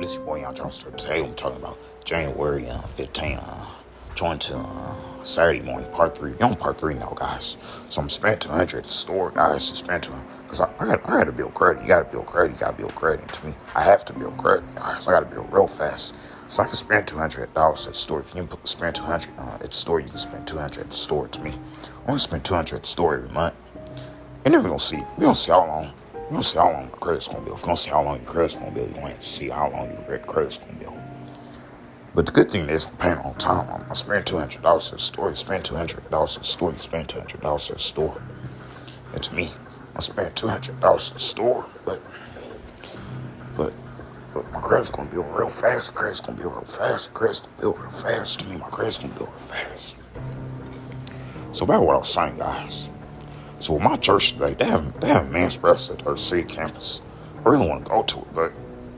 This boy Young Johnson. Today I'm talking about January uh, 15, uh, joined to uh, Saturday morning, part three. You're on part three now, guys. So I'm spending 200 at the store, guys. Spend 200 because I, I, got, I got to build credit. You got to build credit. You got to build credit. To me, I have to build credit, guys. I got to build real fast. So I can spend $200 at the store. If you can spend 200 uh, at the store, you can spend 200 at the store to me. I to spend 200 at the store every month. And then we're going to see. We're going to see how long you don't see how long your credit's gonna be. If you don't see how long your credit's gonna be, you don't have to see how long your credit's gonna be. But the good thing is I'm paying on time. I'm, I spend two hundred dollars at the store. You spend two hundred dollars at the store. You spend two hundred dollars at the store. It's me. I spend two hundred dollars at the store, but but but my credit's gonna build real fast. Credit's gonna build real fast. Credit's gonna build real fast. To me, my credit's gonna build real fast. So about what I was saying, guys. So my church today, they have they have men's breakfast at our city campus. I really want to go to it, but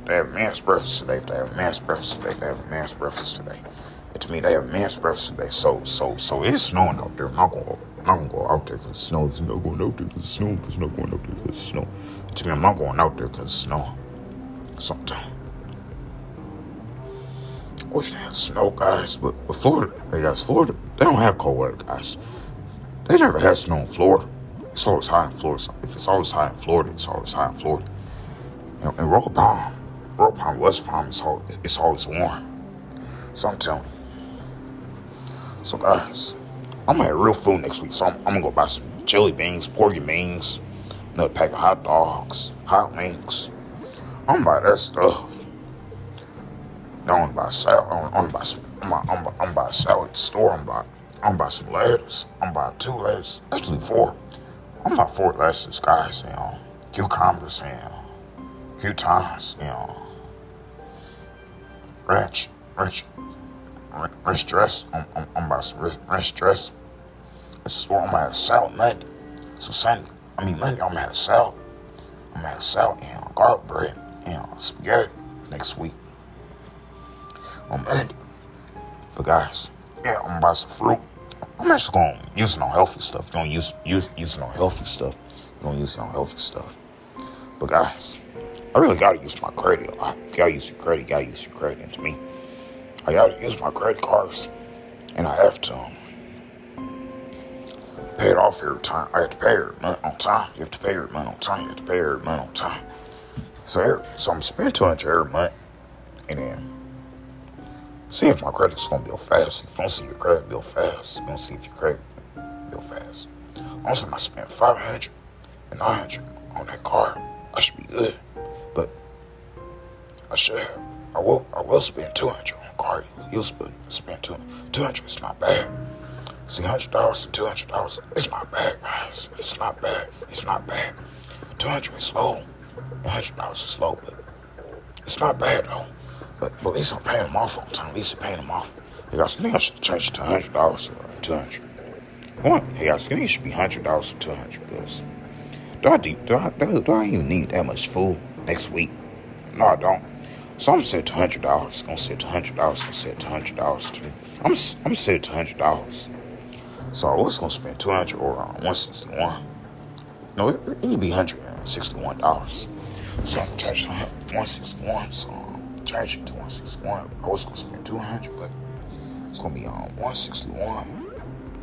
they have men's breakfast today. If they have men's breakfast today, they have men's breakfast today. And to me, they have men's breakfast today. So so so it's snowing out there. I'm not gonna I'm not gonna go out there because snow. It's not going out there because snow. It's not going out there because snow. And to me, I'm not going out there because snow. Sometimes. Wish they had snow, guys, but, but Florida, they guys, Florida, they don't have cold weather, guys. They never had snow in Florida it's always high in Florida. If it's always high in Florida, it's always high in Florida. And, and Royal Palm, Royal Palm, West Palm, it's, always, it's always warm. So I'm telling you. So guys, I'm gonna have real food next week. So I'm, I'm gonna go buy some jelly beans, porky beans, another pack of hot dogs, hot wings. I'm gonna buy that stuff. I'm gonna buy salad. I want to buy some. I'm gonna, I'm, I'm buy a salad store. I'm buy. I'm buy some lettuce. I'm buy two lettuce. Actually four. I'm not for less this guys, you know, cucumbers, you know, croutons, you know, ranch, ranch, ranch dress. I'm, I'm, I'm about some ranch dress. It's where I'm have salad Monday. So Sunday, I mean Monday, I'm have salad. I'm have salad and garlic bread and spaghetti next week on Monday. But guys, yeah, I'm buy some fruit. I'm actually to use on healthy stuff. To use, use, use on healthy stuff. To use on healthy stuff. But guys, I really got to use my credit a lot. If you got to use your credit, you got to use your credit. And to me, I got to use my credit cards. And I have to um, pay it off every time. I have to pay it on time. You have to pay it month on time. You have to pay it month on time. So, every, so I'm spending 200 every month. And then See if my credit's gonna build fast. If you don't see your credit build fast, you don't see if your credit build fast. Also, I spent 500 and 900 on that car. I should be good. But I should have. I will I will spend 200 on a car. You'll spend, spend 200. 200 is not bad. See, $100 and $200, it's not bad, guys. If it's not bad, it's not bad. 200 is low, and $100 is low, but it's not bad, though. But, but at least I'm paying them off on time. At least I'm paying them off. Hey, guys, I should change it to hundred dollars or two hundred. What? I think it should be hundred dollars or two hundred. Because do I do, do I do, do I even need that much food next week? No, I don't. So I'm set to hundred dollars. I'm set to hundred dollars. I'm set to hundred dollars to me. I'm I'm set to hundred dollars. So I was gonna spend two hundred or uh, one sixty one. No, it, it can be hundred and sixty one dollars. So I'm charging one sixty one. So charge it to 161. I was gonna spend 200, but it's gonna be um, on 161.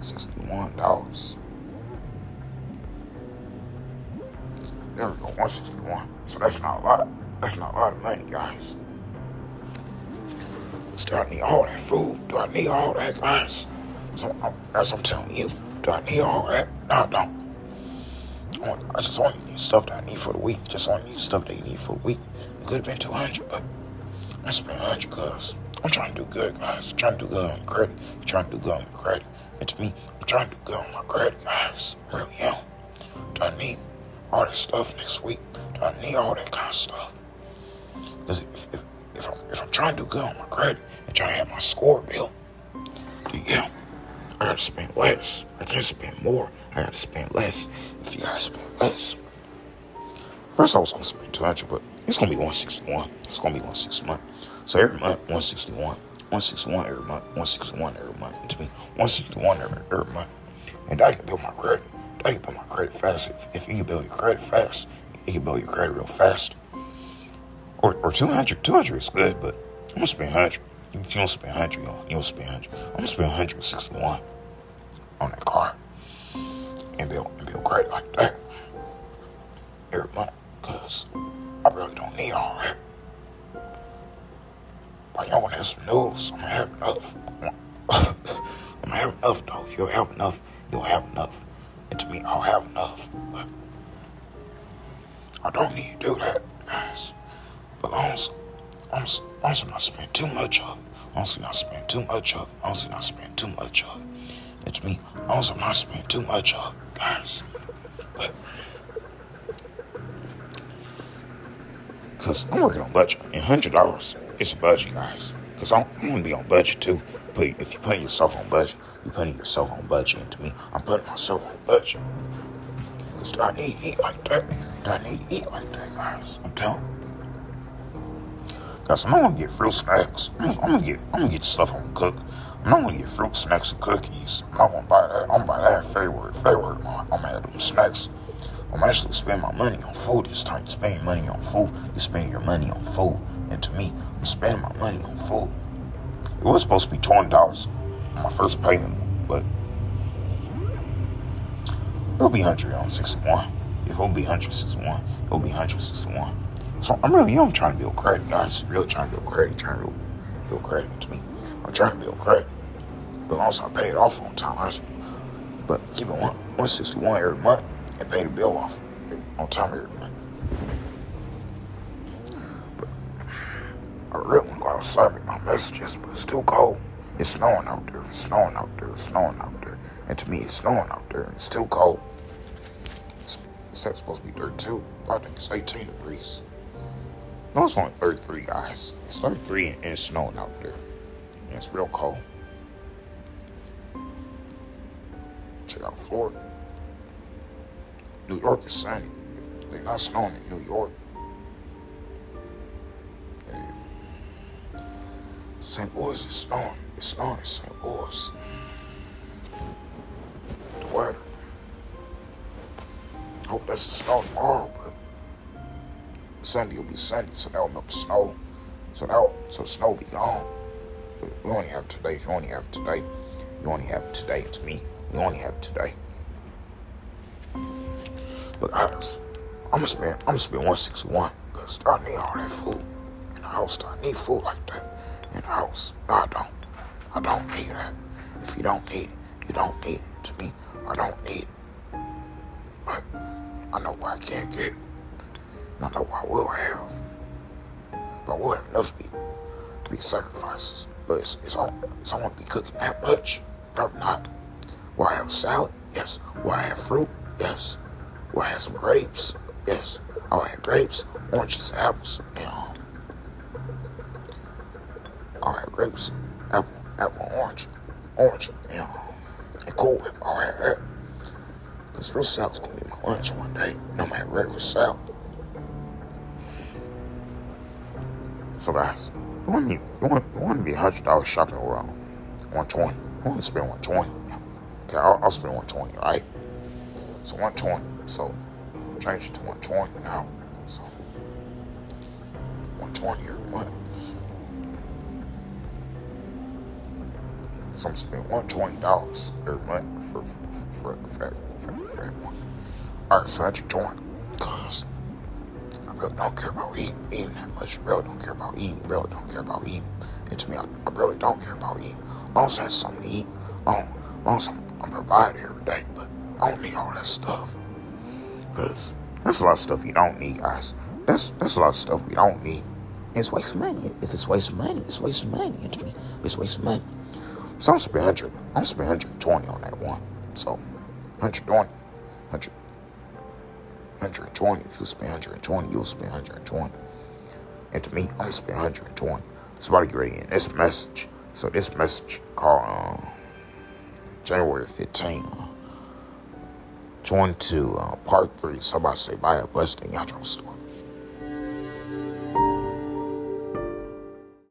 61 dollars. There we go, 161. So that's not a lot. That's not a lot of money, guys. do I need all that food? Do I need all that, guys? So I'm, as I'm telling you, do I need all that? No, I don't. I just only need stuff that I need for the week. Just only need stuff that you need for the week. It could have been 200, but I spent 100 cuz. I'm trying to do good, guys. I'm trying to do good on credit. I'm trying to do good on credit. It's me. I'm trying to do good on my credit, guys. I really am. Do I need all this stuff next week? Do I need all that kind of stuff? If, if, if, I'm, if I'm trying to do good on my credit and trying to have my score built, yeah, I gotta spend less. I can't spend more. I gotta spend less. If you gotta spend less. First, I was gonna spend 200, but it's gonna be 161. It's gonna be 161. So every month, 161. 161 every month. 161 every month. Me, 161 every, every month. And I can build my credit. I can build my credit fast. If, if you can build your credit fast, you can build your credit real fast. or, or 200. 200 is good, but I'm gonna spend 100. If you don't spend 100, you don't, you don't spend 100. I'm gonna spend 161 on that car and build, and build credit like that every month because I really don't need all that. But y'all wanna have some noodles, I'm gonna have enough. I'm gonna have enough though. If you'll have enough, you'll have enough. And to me, I'll have enough. But I don't need to do that, guys. But as, long I'm not spending too much of it, I'm not spending too much of it, I'm not spending too much of it. To me, as I'm not spending too much of it, guys. But Cause I'm working on budget, and hundred dollars is a budget, guys. Cause I'm, I'm gonna be on budget too. But if you're putting yourself on budget, you're putting yourself on budget. And to me, I'm putting myself on budget. Cause do I need to eat like that? Do I need to eat like that, guys? I'm telling. you. Guys, I'm not gonna get fruit snacks. I'm, I'm gonna get, I'm gonna get stuff I'm gonna cook. I'm not gonna get fruit snacks and cookies. I'm not gonna buy that. I'm gonna buy that at Fairword. Fairword, I'm gonna have them snacks. I'm actually spending my money on food this time. Spending money on food. You're spending your money on food. And to me, I'm spending my money on food. It was supposed to be twenty dollars on my first payment, but it'll be hundred on sixty one. If it'll be hundred sixty one, it'll be hundred sixty one. So I'm really young trying to build credit, guys. Really trying to build credit, trying to build, credit to me. I'm trying to build credit. But also I pay it off on time. I just, but keep it one 161 every month and pay the bill off on time every month. But I really want to go outside make my messages, but it's too cold. It's snowing out there. It's snowing out there. It's snowing out there. And to me, it's snowing out there, and it's too cold. It's, it's supposed to be 32. I think it's 18 degrees. No, it's only 33, guys. It's 33 and it's snowing out there. And it's real cold. Check out Florida. New York is sunny. They're not snowing in New York. St. Louis is snowing. It's snowing in St. Louis. The weather. I hope that's the snow tomorrow, but Sunday will be Sunday, so that'll melt the snow. So that so snow will be gone. But we only have today. If you only have today, you only have today. To me, you only have today. Guys, I'm gonna spend I'm gonna spend 161 because I need all that food in the house. I need food like that in the house. No, I don't. I don't need that. If you don't need it, you don't need it. To me, I don't need it. But I know what I can't get. I know what I will have. But we'll have enough be, be sacrifices. But it's, it's, all, it's only be cooking that much. Probably not. Will I have salad? Yes. Will I have fruit? Yes. Will I have some grapes? Yes. I'll have grapes, oranges, apples, um, I'll have grapes, apple, apple, orange, orange, um, and Cool Whip. I'll have that. Because fruit salad's gonna be my lunch one day, and I'm gonna have regular salad. So guys, you want me, you want, you want to be hundred dollars shopping around one twenty? I want to spend one twenty. Okay, I'll, I'll spend one twenty, right? So one twenty. So change it to one twenty now. So one twenty every month. So I'm spending one twenty dollars every month for for, for, for, that, for, for that one. All right, so that's your joint. Cause I really don't care about eating, eating that much. I really don't care about eating. I really don't care about eating. And to me, I, I really don't care about eating. As long I have something to eat, long, long as I'm, I'm provided every day. But I don't need all that stuff. Cause that's a lot of stuff you don't need, guys. That's that's a lot of stuff we don't need. It's waste money. If it's waste money, it's waste money. It's waste money. So I'm spending 100. I'm spending 120 on that one. So 120, 100. 120. If you spend 120, you'll spend 120. And to me, I'm gonna spend 120. It's about to get ready in this message. So this message called uh, January 15. Join to uh, part three. Somebody say buy a blessed in y'all.